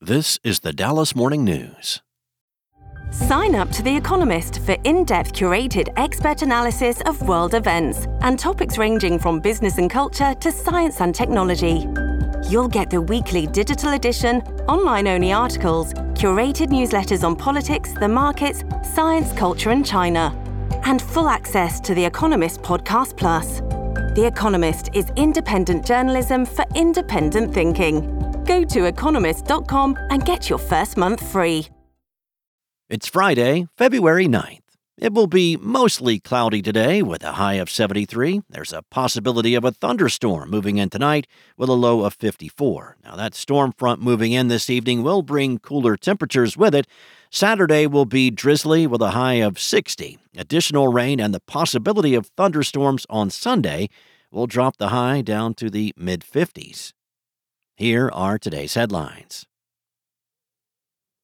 This is the Dallas Morning News. Sign up to The Economist for in depth curated expert analysis of world events and topics ranging from business and culture to science and technology. You'll get the weekly digital edition, online only articles, curated newsletters on politics, the markets, science, culture, and China, and full access to The Economist Podcast Plus. The Economist is independent journalism for independent thinking. Go to economist.com and get your first month free. It's Friday, February 9th. It will be mostly cloudy today with a high of 73. There's a possibility of a thunderstorm moving in tonight with a low of 54. Now, that storm front moving in this evening will bring cooler temperatures with it. Saturday will be drizzly with a high of 60. Additional rain and the possibility of thunderstorms on Sunday will drop the high down to the mid 50s. Here are today's headlines.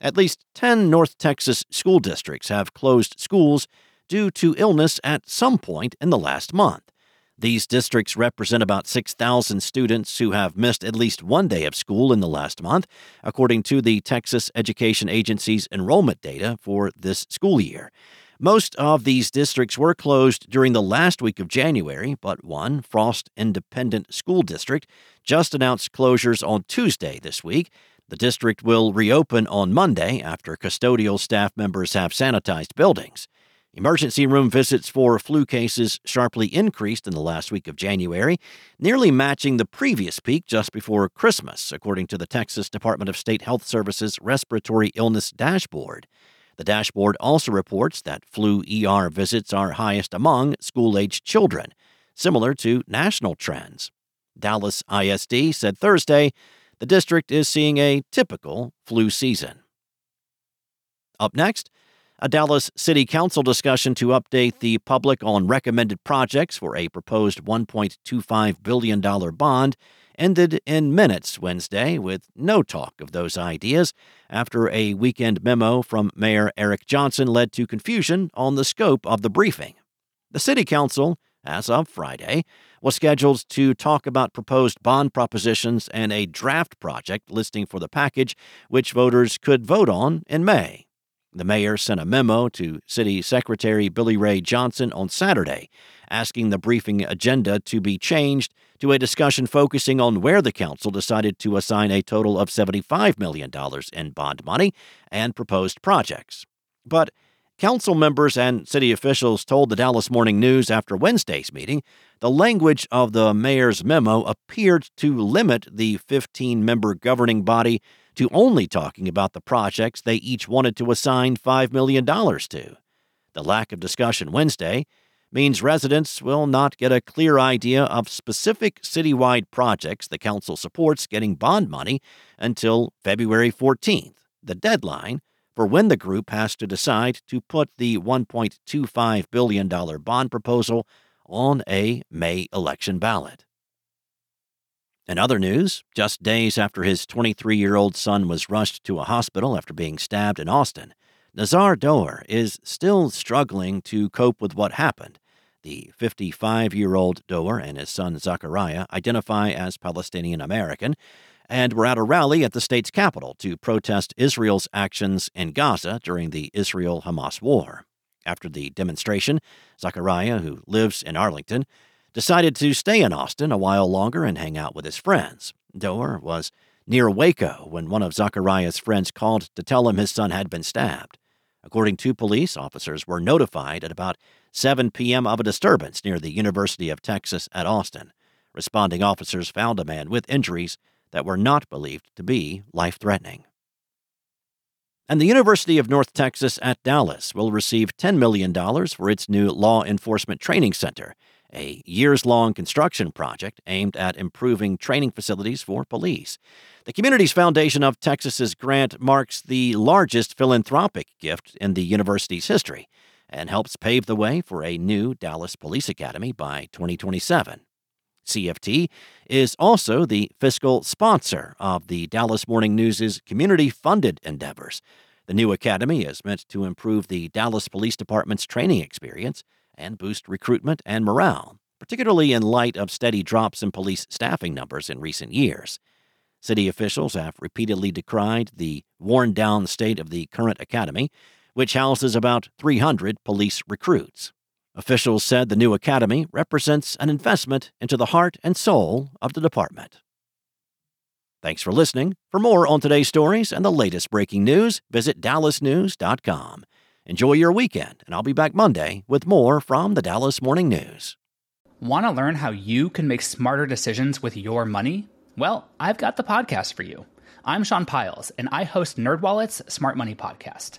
At least 10 North Texas school districts have closed schools due to illness at some point in the last month. These districts represent about 6,000 students who have missed at least one day of school in the last month, according to the Texas Education Agency's enrollment data for this school year. Most of these districts were closed during the last week of January, but one, Frost Independent School District, just announced closures on Tuesday this week the district will reopen on Monday after custodial staff members have sanitized buildings. Emergency room visits for flu cases sharply increased in the last week of January, nearly matching the previous peak just before Christmas, according to the Texas Department of State Health Services Respiratory Illness Dashboard. The dashboard also reports that flu ER visits are highest among school aged children, similar to national trends. Dallas ISD said Thursday the district is seeing a typical flu season. Up next, a Dallas City Council discussion to update the public on recommended projects for a proposed $1.25 billion bond ended in minutes Wednesday with no talk of those ideas after a weekend memo from Mayor Eric Johnson led to confusion on the scope of the briefing. The City Council as of Friday, was scheduled to talk about proposed bond propositions and a draft project listing for the package, which voters could vote on in May. The mayor sent a memo to City Secretary Bilierae Johnson on Saturday, asking the briefing agenda to be changed to a discussion focusing on where the council decided to assign a total of $75 million in bond money and proposed projects. But Council members and city officials told the Dallas Morning News after Wednesday's meeting the language of the mayor's memo appeared to limit the 15 member governing body to only talking about the projects they each wanted to assign $5 million to. The lack of discussion Wednesday means residents will not get a clear idea of specific citywide projects the council supports getting bond money until February 14th, the deadline for when the group has to decide to put the $1.25 billion bond proposal on a May election ballot. In other news, just days after his 23 year old son was rushed to a hospital after being stabbed in Austin, Nazar Doar is still struggling to cope with what happened. The 55 year old Doar and his son Zachariah identify as Palestinian American and were at a rally at the state's capital to protest Israel's actions in Gaza during the Israel Hamas war. After the demonstration, Zachariah, who lives in Arlington, decided to stay in Austin a while longer and hang out with his friends. Doar was near Waco when one of Zachariah's friends called to tell him his son had been stabbed. According to police, officers were notified at about 7 p.m. of a disturbance near the University of Texas at Austin. Responding officers found a man with injuries that were not believed to be life threatening. And the University of North Texas at Dallas will receive $10 million for its new Law Enforcement Training Center, a years long construction project aimed at improving training facilities for police. The Communities Foundation of Texas's grant marks the largest philanthropic gift in the university's history and helps pave the way for a new Dallas Police Academy by 2027. CFT is also the fiscal sponsor of the Dallas Morning News' community funded endeavors. The new academy is meant to improve the Dallas Police Department's training experience and boost recruitment and morale, particularly in light of steady drops in police staffing numbers in recent years. City officials have repeatedly decried the worn down state of the current academy, which houses about 300 police recruits. Officials said the new academy represents an investment into the heart and soul of the department. Thanks for listening. For more on today's stories and the latest breaking news, visit dallasnews.com. Enjoy your weekend, and I'll be back Monday with more from the Dallas Morning News. Want to learn how you can make smarter decisions with your money? Well, I've got the podcast for you. I'm Sean Pyles, and I host NerdWallet's Smart Money Podcast.